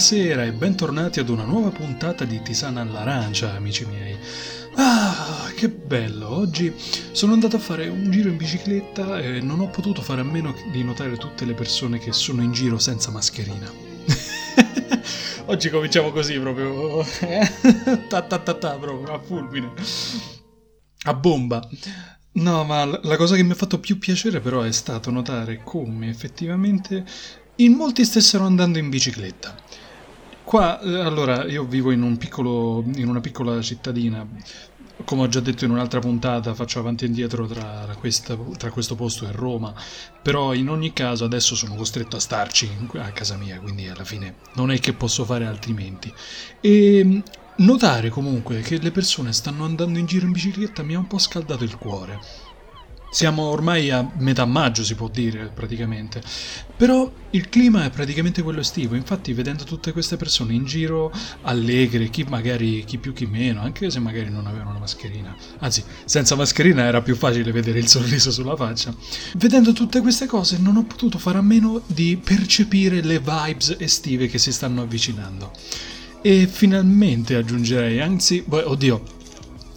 Buonasera e bentornati ad una nuova puntata di Tisana all'arancia, amici miei. Ah, che bello! Oggi sono andato a fare un giro in bicicletta e non ho potuto fare a meno di notare tutte le persone che sono in giro senza mascherina. Oggi cominciamo così proprio. ta ta ta ta, proprio a fulmine. A bomba. No, ma la cosa che mi ha fatto più piacere però è stato notare come effettivamente in molti stessero andando in bicicletta. Qua, eh, allora, io vivo in, un piccolo, in una piccola cittadina, come ho già detto in un'altra puntata, faccio avanti e indietro tra, questa, tra, questo posto e Roma, però in ogni caso adesso sono costretto a starci a casa mia, quindi alla fine non è che posso fare altrimenti. E notare comunque che le persone stanno andando in giro in bicicletta mi ha un po' scaldato il cuore siamo ormai a metà maggio, si può dire praticamente. Però il clima è praticamente quello estivo. Infatti, vedendo tutte queste persone in giro, allegre, chi magari chi più chi meno, anche se magari non avevano una mascherina. Anzi, senza mascherina era più facile vedere il sorriso sulla faccia. Vedendo tutte queste cose, non ho potuto fare a meno di percepire le vibes estive che si stanno avvicinando. E finalmente aggiungerei, anzi, oddio,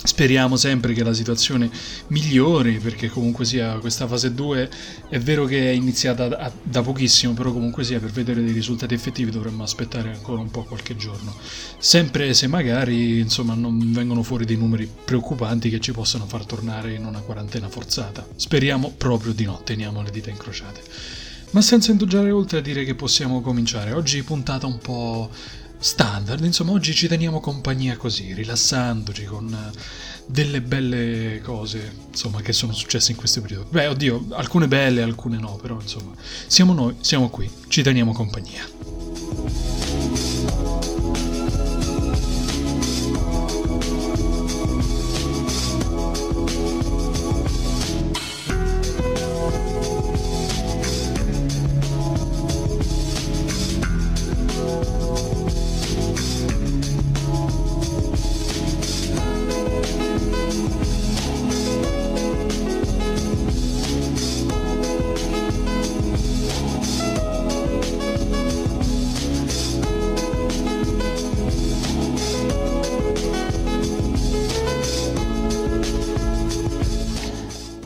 Speriamo sempre che la situazione migliori, perché comunque sia questa fase 2 è vero che è iniziata da, da, pochissimo, però comunque sia per vedere dei risultati effettivi dovremmo aspettare ancora un po' qualche giorno. Sempre se magari insomma non vengono fuori dei numeri preoccupanti che ci possano far tornare in una quarantena forzata. Speriamo proprio di no, teniamo le dita incrociate. Ma senza indugiare oltre a dire che possiamo cominciare. Oggi puntata un po' standard, insomma oggi ci teniamo compagnia così, rilassandoci con eh, delle belle cose, insomma, che sono successe in questo periodo. Beh, oddio, alcune belle, alcune no, però insomma, siamo noi, siamo qui, ci teniamo compagnia.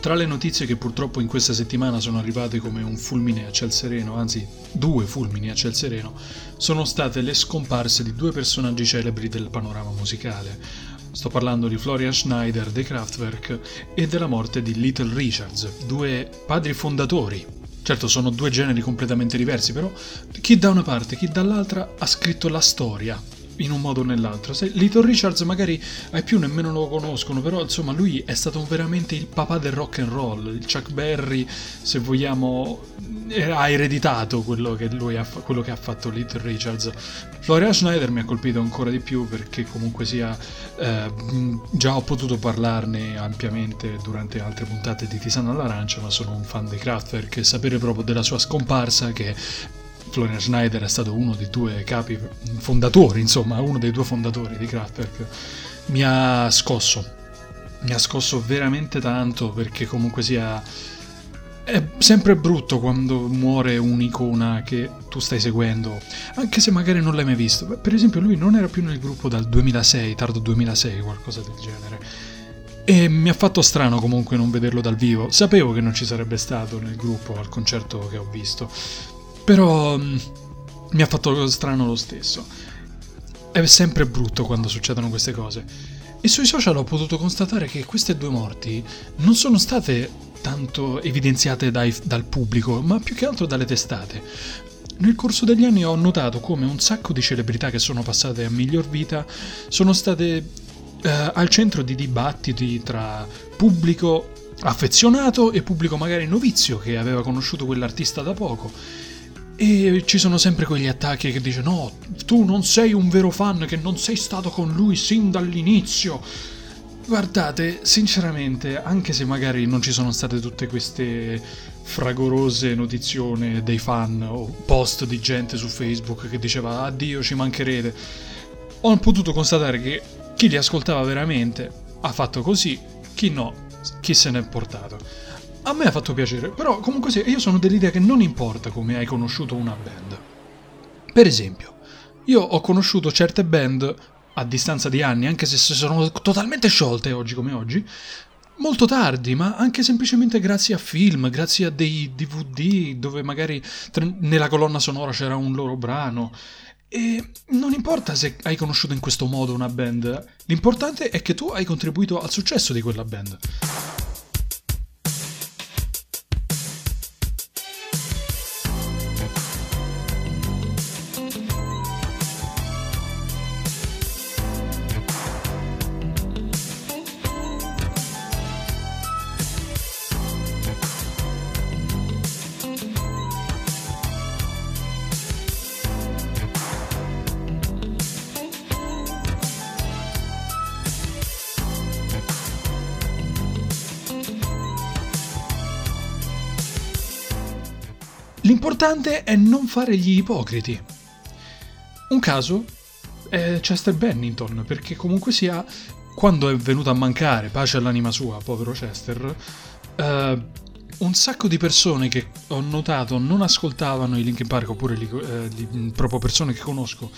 Tra le notizie che purtroppo in questa settimana sono arrivate come un fulmine a ciel sereno, anzi due fulmini a ciel sereno, sono state le scomparse di due personaggi celebri del panorama musicale. Sto parlando di Florian Schneider dei Kraftwerk e della morte di Little Richards, due padri fondatori Certo, sono due generi completamente diversi, però chi da una parte, chi dall'altra ha scritto la storia in un modo o nell'altro. Se Little Richards magari ai più nemmeno lo conoscono, però insomma lui è stato veramente il papà del rock and roll, il Chuck Berry, se vogliamo, ha ereditato quello che, ha, quello che ha fatto Little Richards. Florian Schneider mi ha colpito ancora di più perché comunque sia eh, già ho potuto parlarne ampiamente durante altre puntate di Tisana all'Arancia, ma sono un fan dei Kraftwerk e sapere proprio della sua scomparsa che Florian Schneider è stato uno dei due capi fondatori, insomma, uno dei due fondatori di Kraftwerk, mi ha scosso. Mi ha scosso veramente tanto perché comunque sia è sempre brutto quando muore un'icona che tu stai seguendo, anche se magari non l'hai mai visto. Per esempio, lui non era più nel gruppo dal 2006, tardo 2006, qualcosa del genere. E mi ha fatto strano comunque non vederlo dal vivo. Sapevo che non ci sarebbe stato nel gruppo al concerto che ho visto. Però mm, mi ha fatto strano lo stesso. È sempre brutto quando succedono queste cose. E sui social ho potuto constatare che queste due morti non sono state tanto evidenziate dai, dal pubblico, ma più che altro dalle testate. Nel corso degli anni ho notato come un sacco di celebrità che sono passate a miglior vita sono state eh, al centro di dibattiti tra pubblico affezionato e pubblico magari novizio che aveva conosciuto quell'artista da poco e ci sono sempre quegli attacchi che dice no, tu non sei un vero fan, che non sei stato con lui sin dall'inizio. Guardate, sinceramente, anche se magari non ci sono state tutte queste fragorose notizione dei fan o post di gente su Facebook che diceva addio ci mancherete, ho potuto constatare che chi li ascoltava veramente ha fatto così, chi no, chi se n'è portato. A me ha fatto piacere, però comunque sì, io sono dell'idea che non importa come hai conosciuto una band. Per esempio, io ho conosciuto certe band a distanza di anni, anche se sono totalmente sciolte oggi come oggi, molto tardi, ma anche semplicemente grazie a film, grazie a dei DVD dove magari nella colonna sonora c'era un loro brano. E non importa se hai conosciuto in questo modo una band, l'importante è che tu hai contribuito al successo di quella band. L'importante è non fare gli ipocriti. Un caso è Chester Bennington, perché comunque sia, quando è venuto a mancare, pace all'anima sua, povero Chester, eh, un sacco di persone che ho notato non ascoltavano i Linkin Park, oppure li, eh, li, proprio persone che conosco,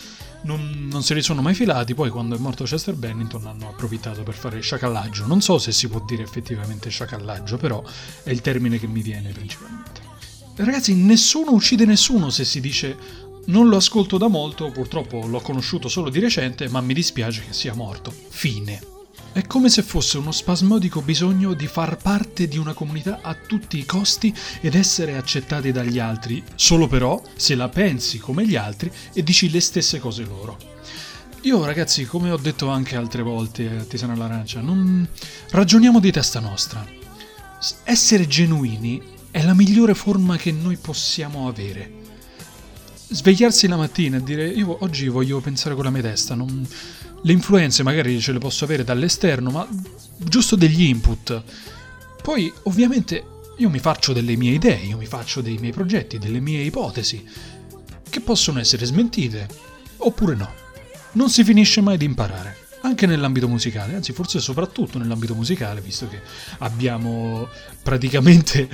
non, non, se li sono mai filati, poi quando è morto Chester Bennington hanno approfittato per fare sciacallaggio. Non so se si può dire effettivamente sciacallaggio, però è il termine che mi viene principalmente. Ragazzi, nessuno uccide nessuno se si dice non lo ascolto da molto, purtroppo l'ho conosciuto solo di recente, ma mi dispiace che sia morto. Fine. È come se fosse uno spasmodico bisogno di far parte di una comunità a tutti i costi ed essere accettati dagli altri, solo però se la pensi come gli altri e dici le stesse cose loro. Io ragazzi, come ho detto anche altre volte a Tisana all'Arancia, non ragioniamo di testa nostra. Essere genuini è la migliore forma che noi possiamo avere. Svegliarsi la mattina e dire io oggi voglio pensare con la mia testa, non... le influenze magari ce le posso avere dall'esterno, ma giusto degli input. Poi ovviamente io mi faccio delle mie idee, io mi faccio dei miei progetti, delle mie ipotesi, che possono essere smentite oppure no. Non si finisce mai di imparare anche nell'ambito musicale, anzi forse soprattutto nell'ambito musicale, visto che abbiamo praticamente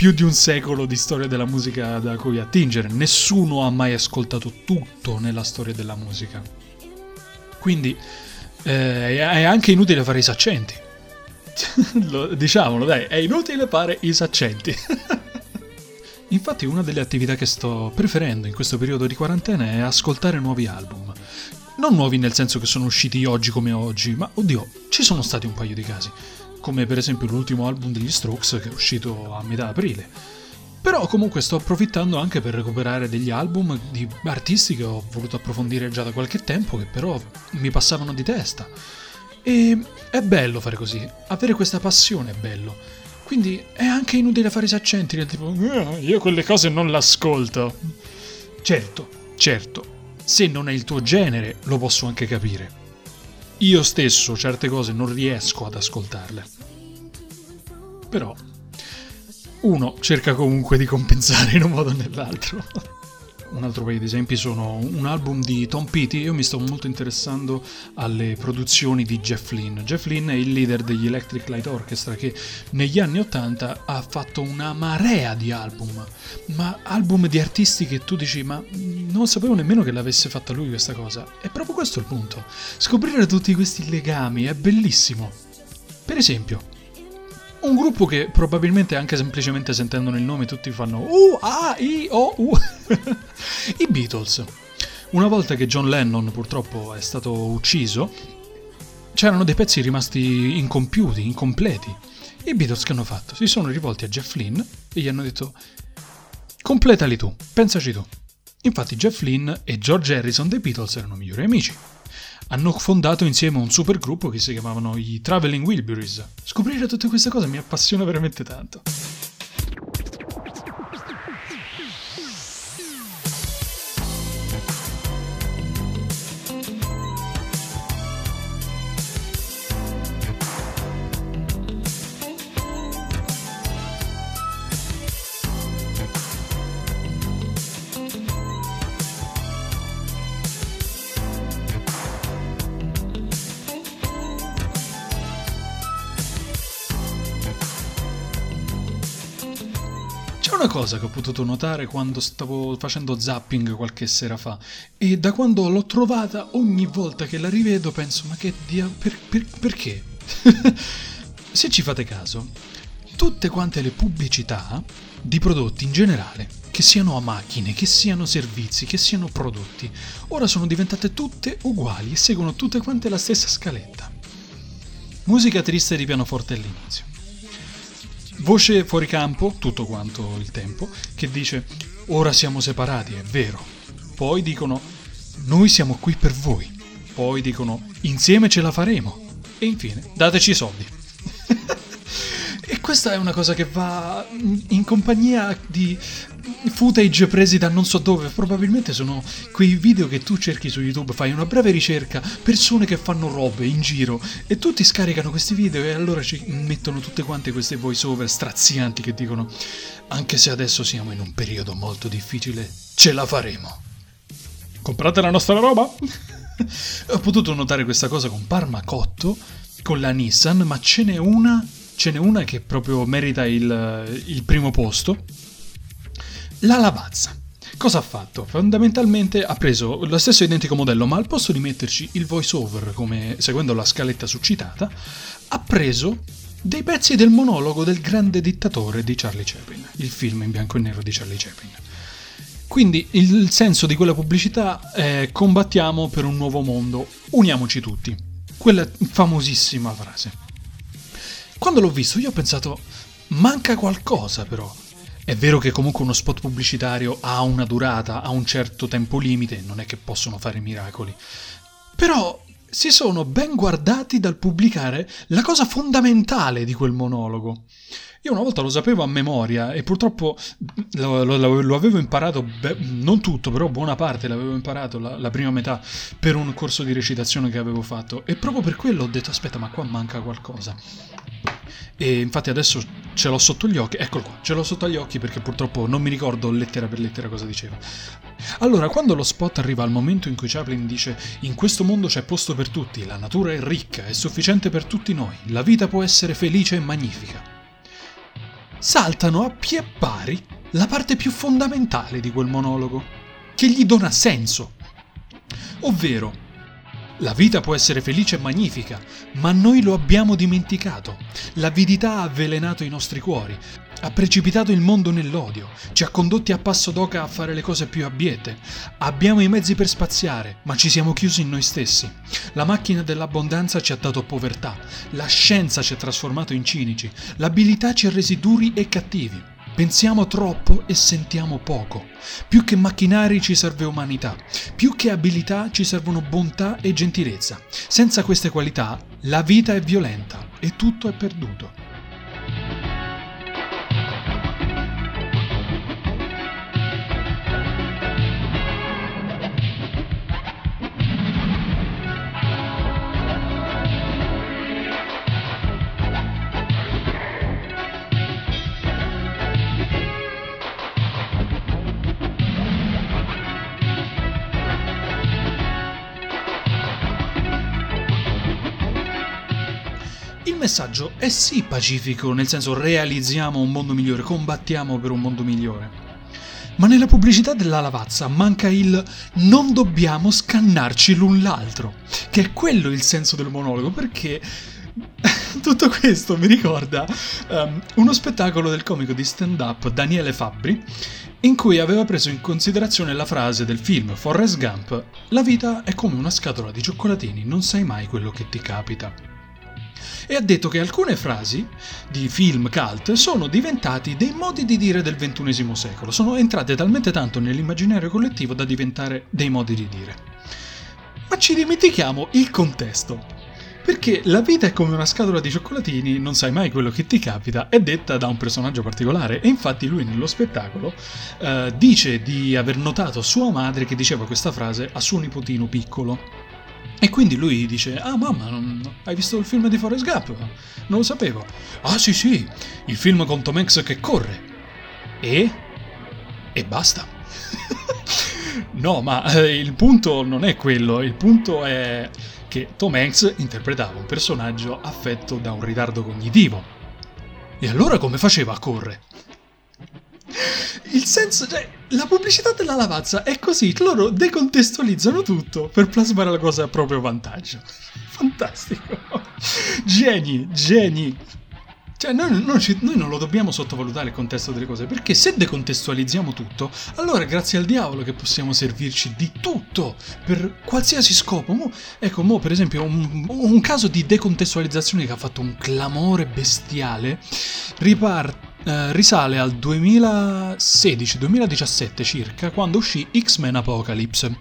più di un secolo di storia della musica da cui attingere. Nessuno ha mai ascoltato tutto nella storia della musica. Quindi eh, è anche inutile fare i saccenti. diciamolo, dai, è inutile fare i saccenti. Infatti una delle attività che sto preferendo in questo periodo di quarantena è ascoltare nuovi album. Non nuovi nel senso che sono usciti oggi come oggi, ma oddio, ci sono stati un paio di casi come per esempio l'ultimo album degli Strokes che è uscito a metà aprile. Però comunque sto approfittando anche per recuperare degli album di artisti che ho voluto approfondire già da qualche tempo, che però mi passavano di testa. E è bello fare così, avere questa passione è bello. Quindi è anche inutile fare i saccenti del tipo ah, io quelle cose non l'ascolto. Certo, certo, se non è il tuo genere lo posso anche capire io stesso certe cose non riesco ad ascoltarle. Però uno cerca comunque di compensare in un modo o nell'altro. Un altro paio di esempi sono un album di Tom Petty, io mi sto molto interessando alle produzioni di Jeff Lynne. Jeff Lynne è il leader degli Electric Light Orchestra che negli anni 80 ha fatto una marea di album, ma album di artisti che tu dici ma non sapevo nemmeno che l'avesse fatta lui questa cosa. È proprio questo il punto. Scoprire tutti questi legami è bellissimo. Per esempio, un gruppo che probabilmente anche semplicemente sentendone il nome tutti fanno U, A, I, O, U. I Beatles. Una volta che John Lennon purtroppo è stato ucciso, c'erano dei pezzi rimasti incompiuti, incompleti. I Beatles che hanno fatto? Si sono rivolti a Jeff Lynne e gli hanno detto completali tu, pensaci tu. Infatti Jeff Lynne e George Harrison dei Beatles erano migliori amici hanno fondato insieme un supergruppo che si chiamavano i Traveling Wilburys. Scoprire tutte queste cose mi appassiona veramente tanto. Una cosa che ho potuto notare quando stavo facendo zapping qualche sera fa e da quando l'ho trovata ogni volta che la rivedo penso ma che dia... Per, per, perché? Se ci fate caso, tutte quante le pubblicità di prodotti in generale, che siano a macchine, che siano servizi, che siano prodotti, ora sono diventate tutte uguali e seguono tutte quante la stessa scaletta. Musica triste di pianoforte all'inizio. Voce fuori campo, tutto quanto il tempo, che dice ora siamo separati, è vero. Poi dicono noi siamo qui per voi. Poi dicono insieme ce la faremo. E infine dateci i soldi. Questa è una cosa che va in compagnia di footage presi da non so dove, probabilmente sono quei video che tu cerchi su YouTube, fai una breve ricerca, persone che fanno robe in giro e tutti scaricano questi video e allora ci mettono tutte quante queste voice over strazianti che dicono anche se adesso siamo in un periodo molto difficile, ce la faremo. Comprate la nostra roba? Ho potuto notare questa cosa con Parma Cotto, con la Nissan, ma ce n'è una, ce n'è una che proprio merita il, il primo posto la lavazza. Cosa ha fatto? Fondamentalmente ha preso lo stesso identico modello, ma al posto di metterci il voiceover, come seguendo la scaletta succitata, ha preso dei pezzi del monologo del grande dittatore di Charlie Chaplin, il film in bianco e nero di Charlie Chaplin. Quindi il senso di quella pubblicità è combattiamo per un nuovo mondo, uniamoci tutti. Quella famosissima frase. Quando l'ho visto io ho pensato, manca qualcosa però. È vero che comunque uno spot pubblicitario ha una durata, ha un certo tempo limite, non è che possono fare miracoli. Però si sono ben guardati dal pubblicare la cosa fondamentale di quel monologo. Io una volta lo sapevo a memoria e purtroppo lo, lo, lo avevo imparato, beh, non tutto, però buona parte l'avevo imparato, la, la, prima metà, per un corso di recitazione che avevo fatto. E proprio per quello ho detto, aspetta, ma qua manca qualcosa. E infatti adesso ce l'ho sotto gli occhi, eccolo qua, ce l'ho sotto gli occhi perché purtroppo non mi ricordo lettera per lettera cosa diceva. Allora, quando lo spot arriva al momento in cui Chaplin dice in questo mondo c'è posto per tutti, la natura è ricca, è sufficiente per tutti noi, la vita può essere felice e magnifica saltano a pie pari la parte più fondamentale di quel monologo, che gli dona senso. Ovvero, la vita può essere felice e magnifica, ma noi lo abbiamo dimenticato. L'avidità ha avvelenato i nostri cuori, ha precipitato il mondo nell'odio, ci ha condotti a passo d'oca a fare le cose più abbiette. Abbiamo i mezzi per spaziare, ma ci siamo chiusi in noi stessi. La macchina dell'abbondanza ci ha dato povertà, la scienza ci ha trasformato in cinici, l'abilità ci ha resi duri e cattivi. Pensiamo troppo e sentiamo poco. Più che macchinari ci serve umanità, più che abilità ci servono bontà e gentilezza. Senza queste qualità la vita è violenta e tutto è perduto. Messaggio è sì pacifico, nel senso realizziamo un mondo migliore, combattiamo per un mondo migliore. Ma nella pubblicità della lavazza manca il non dobbiamo scannarci l'un l'altro, che è quello il senso del monologo, perché tutto questo mi ricorda um, uno spettacolo del comico di stand-up Daniele Fabbri, in cui aveva preso in considerazione la frase del film Forrest Gump, La vita è come una scatola di cioccolatini, non sai mai quello che ti capita e ha detto che alcune frasi di film cult sono diventati dei modi di dire del XXI secolo, sono entrate talmente tanto nell'immaginario collettivo da diventare dei modi di dire. Ma ci dimentichiamo il contesto. Perché la vita è come una scatola di cioccolatini, non sai mai quello che ti capita, è detta da un personaggio particolare e infatti lui nello spettacolo eh, dice di aver notato sua madre che diceva questa frase a suo nipotino piccolo e quindi lui dice: Ah, mamma, non... hai visto il film di Forrest Gump? Non lo sapevo. Ah, sì, sì, il film con Tom Hanks che corre. E? E basta. no, ma eh, il punto non è quello. Il punto è che Tom Hanks interpretava un personaggio affetto da un ritardo cognitivo. E allora come faceva a correre? Il senso, cioè, la pubblicità della lavazza è così, loro decontestualizzano tutto per plasmare la cosa a proprio vantaggio. Fantastico. Geni, geni. Cioè, noi, noi, noi, non lo dobbiamo sottovalutare il contesto delle cose, perché se decontestualizziamo tutto, allora grazie al diavolo che possiamo servirci di tutto per qualsiasi scopo. Mo, ecco, mo, per esempio, un, un, caso di decontestualizzazione che ha fatto un clamore bestiale riparte. Eh, risale al 2016-2017 circa, quando uscì X-Men Apocalypse.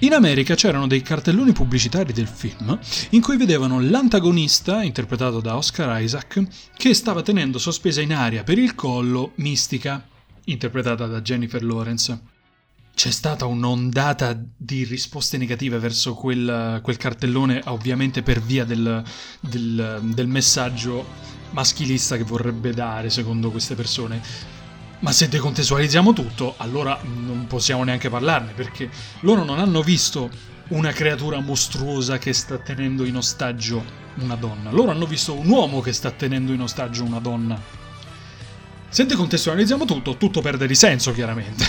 In America c'erano dei cartelloni pubblicitari del film in cui vedevano l'antagonista, interpretato da Oscar Isaac, che stava tenendo sospesa in aria per il collo Mistica, interpretata da Jennifer Lawrence. C'è stata un'ondata di risposte negative verso quel, quel cartellone, ovviamente per via del, del, del messaggio maschilista che vorrebbe dare, secondo queste persone ma se decontestualizziamo tutto, allora non possiamo neanche parlarne, perché loro non hanno visto una creatura mostruosa che sta tenendo in ostaggio una donna. Loro hanno visto un uomo che sta tenendo in ostaggio una donna. Se decontestualizziamo tutto, tutto perde di senso, chiaramente.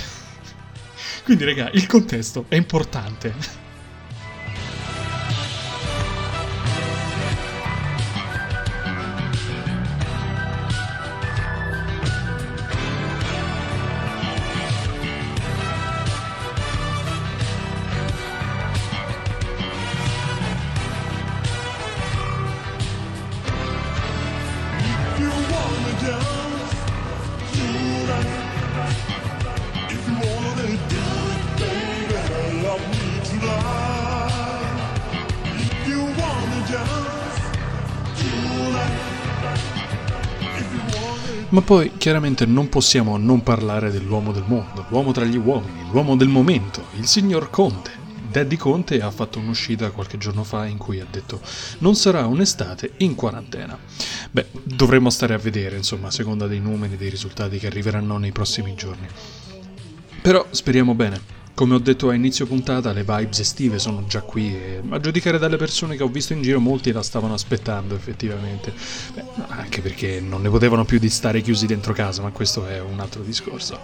Quindi, raga, il contesto è importante. Ma poi chiaramente non possiamo non parlare dell'uomo del mondo, l'uomo tra gli uomini, l'uomo del momento, il signor Conte. Daddy Conte ha fatto un'uscita qualche giorno fa in cui ha detto non sarà un'estate in quarantena. Beh, dovremmo stare a vedere, insomma, a seconda dei numeri e dei risultati che arriveranno nei prossimi giorni. Però speriamo bene. Come ho detto a inizio puntata, le vibes estive sono già qui e a giudicare dalle persone che ho visto in giro molti la stavano aspettando effettivamente. Beh, anche perché non ne potevano più di stare chiusi dentro casa, ma questo è un altro discorso.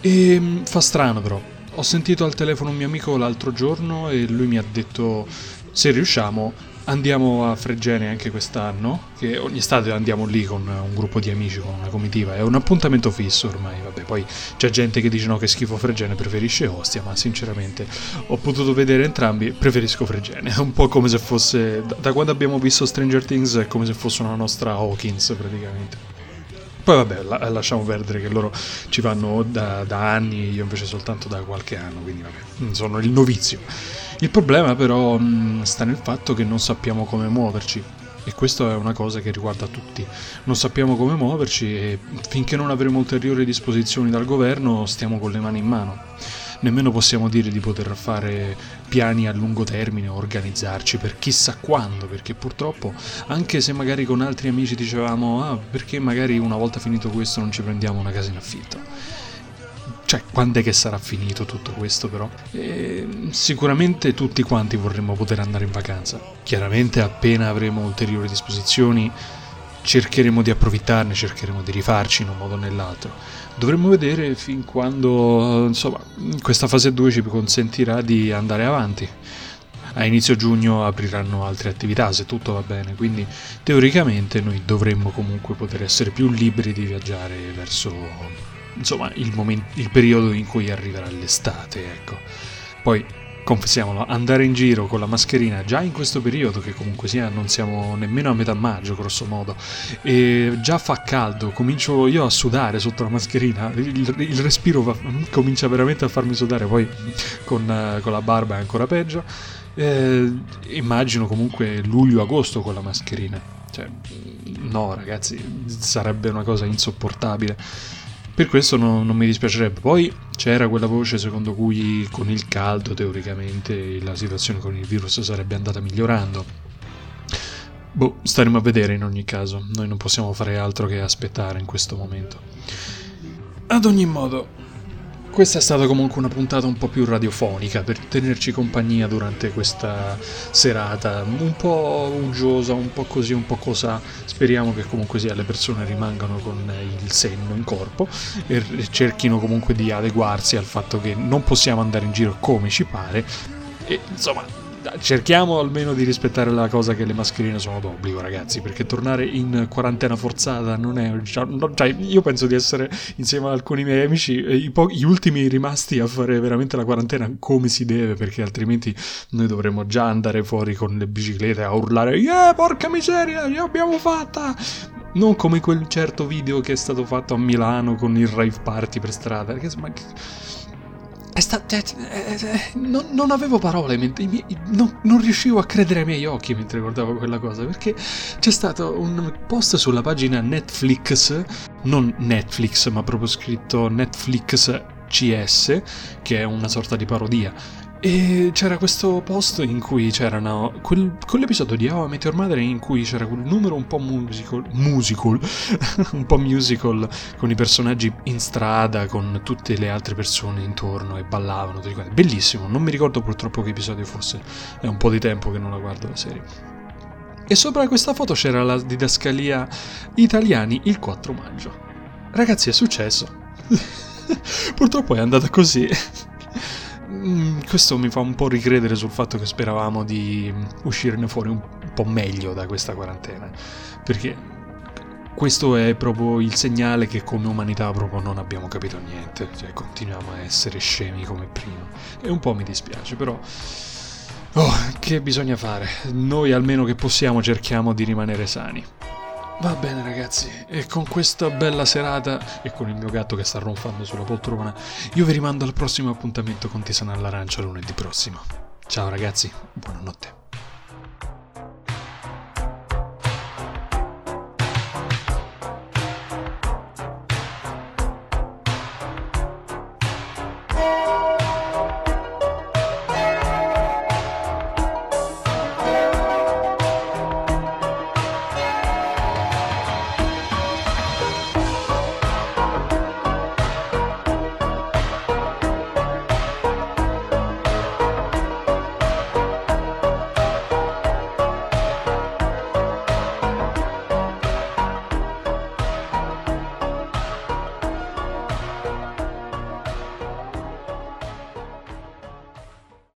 E ehm, fa strano però. Ho sentito al telefono un mio amico l'altro giorno e lui mi ha detto se riusciamo Andiamo a Fregene anche quest'anno, che ogni estate andiamo lì con un gruppo di amici, con una comitiva, è un appuntamento fisso ormai, vabbè, poi c'è gente che dice no che schifo Fregene, preferisce Ostia, ma sinceramente ho potuto vedere entrambi, preferisco Fregene, è un po' come se fosse, da quando abbiamo visto Stranger Things è come se fosse una nostra Hawkins praticamente. Poi vabbè, la, lasciamo perdere che loro ci vanno da, da anni, io invece soltanto da qualche anno, quindi vabbè, sono il novizio. Il problema però mh, sta nel fatto che non sappiamo come muoverci e questa è una cosa che riguarda tutti. Non sappiamo come muoverci e finché non avremo ulteriori disposizioni dal governo stiamo con le mani in mano. Nemmeno possiamo dire di poter fare piani a lungo termine organizzarci per chissà quando, perché purtroppo anche se magari con altri amici dicevamo ah perché magari una volta finito questo non ci prendiamo una casa in affitto cioè, quando è che sarà finito tutto questo però? E sicuramente tutti quanti vorremmo poter andare in vacanza. Chiaramente appena avremo ulteriori disposizioni cercheremo di approfittarne, cercheremo di rifarci in un modo o nell'altro. Dovremmo vedere fin quando insomma, questa fase 2 ci consentirà di andare avanti. A inizio giugno apriranno altre attività se tutto va bene, quindi teoricamente noi dovremmo comunque poter essere più liberi di viaggiare verso insomma il, momento, il periodo in cui arriverà l'estate, ecco. Poi confessiamolo, andare in giro con la mascherina già in questo periodo, che comunque sia non siamo nemmeno a metà maggio, grosso modo, e già fa caldo, comincio io a sudare sotto la mascherina, il, il respiro va, comincia veramente a farmi sudare, poi con, con la barba è ancora peggio. Eh, immagino comunque luglio-agosto con la mascherina. Cioè, no, ragazzi, sarebbe una cosa insopportabile. Per questo no, non mi dispiacerebbe. Poi c'era quella voce secondo cui con il caldo teoricamente la situazione con il virus sarebbe andata migliorando. Boh, staremo a vedere in ogni caso. Noi non possiamo fare altro che aspettare in questo momento. Ad ogni modo, questa è stata comunque una puntata un po' più radiofonica per tenerci compagnia durante questa serata, un po' uggiosa, un po' così, un po' cosa. Speriamo che comunque sia le persone rimangano con il senno in corpo e cerchino comunque di adeguarsi al fatto che non possiamo andare in giro come ci pare e insomma cerchiamo almeno di rispettare la cosa che le mascherine sono d'obbligo, ragazzi, perché tornare in quarantena forzata non è... Cioè, io penso di essere, insieme ad alcuni miei amici, i po- gli ultimi rimasti a fare veramente la quarantena come si deve, perché altrimenti noi dovremmo già andare fuori con le biciclette a urlare Yeah, porca miseria, l'abbiamo fatta! Non come quel certo video che è stato fatto a Milano con il rave party per strada. Che, ma, Sta, eh, eh, non, non, avevo parole, miei, non, non, riuscivo a credere ai miei occhi mentre guardavo quella cosa, perché c'è stato un post sulla pagina Netflix, non Netflix, ma proprio scritto Netflix CS, che è una sorta di parodia e c'era questo posto in cui c'erano. Quel, quell'episodio di How I Met Your Mother in cui c'era quel numero un po' musical. musical un po' musical con i personaggi in strada, con tutte le altre persone intorno e ballavano. Bellissimo, non mi ricordo purtroppo che episodio fosse. È un po' di tempo che non la guardo la serie. E sopra questa foto c'era la didascalia Italiani il 4 maggio. Ragazzi, è successo. Purtroppo è andata così. Mm, questo mi fa un po' ricredere sul fatto che speravamo di uscirne fuori un po' meglio da questa quarantena. Perché questo è proprio il segnale che come umanità proprio non abbiamo capito niente, cioè continuiamo a essere scemi come prima. E un po' mi dispiace, però... Oh, che bisogna fare? Noi almeno che possiamo cerchiamo di rimanere sani. Va bene ragazzi, e con questa bella serata e con il mio gatto che sta ronfando sulla poltrona, io vi rimando al prossimo appuntamento con Tisana all'Arancia lunedì prossimo. Ciao ragazzi, buonanotte.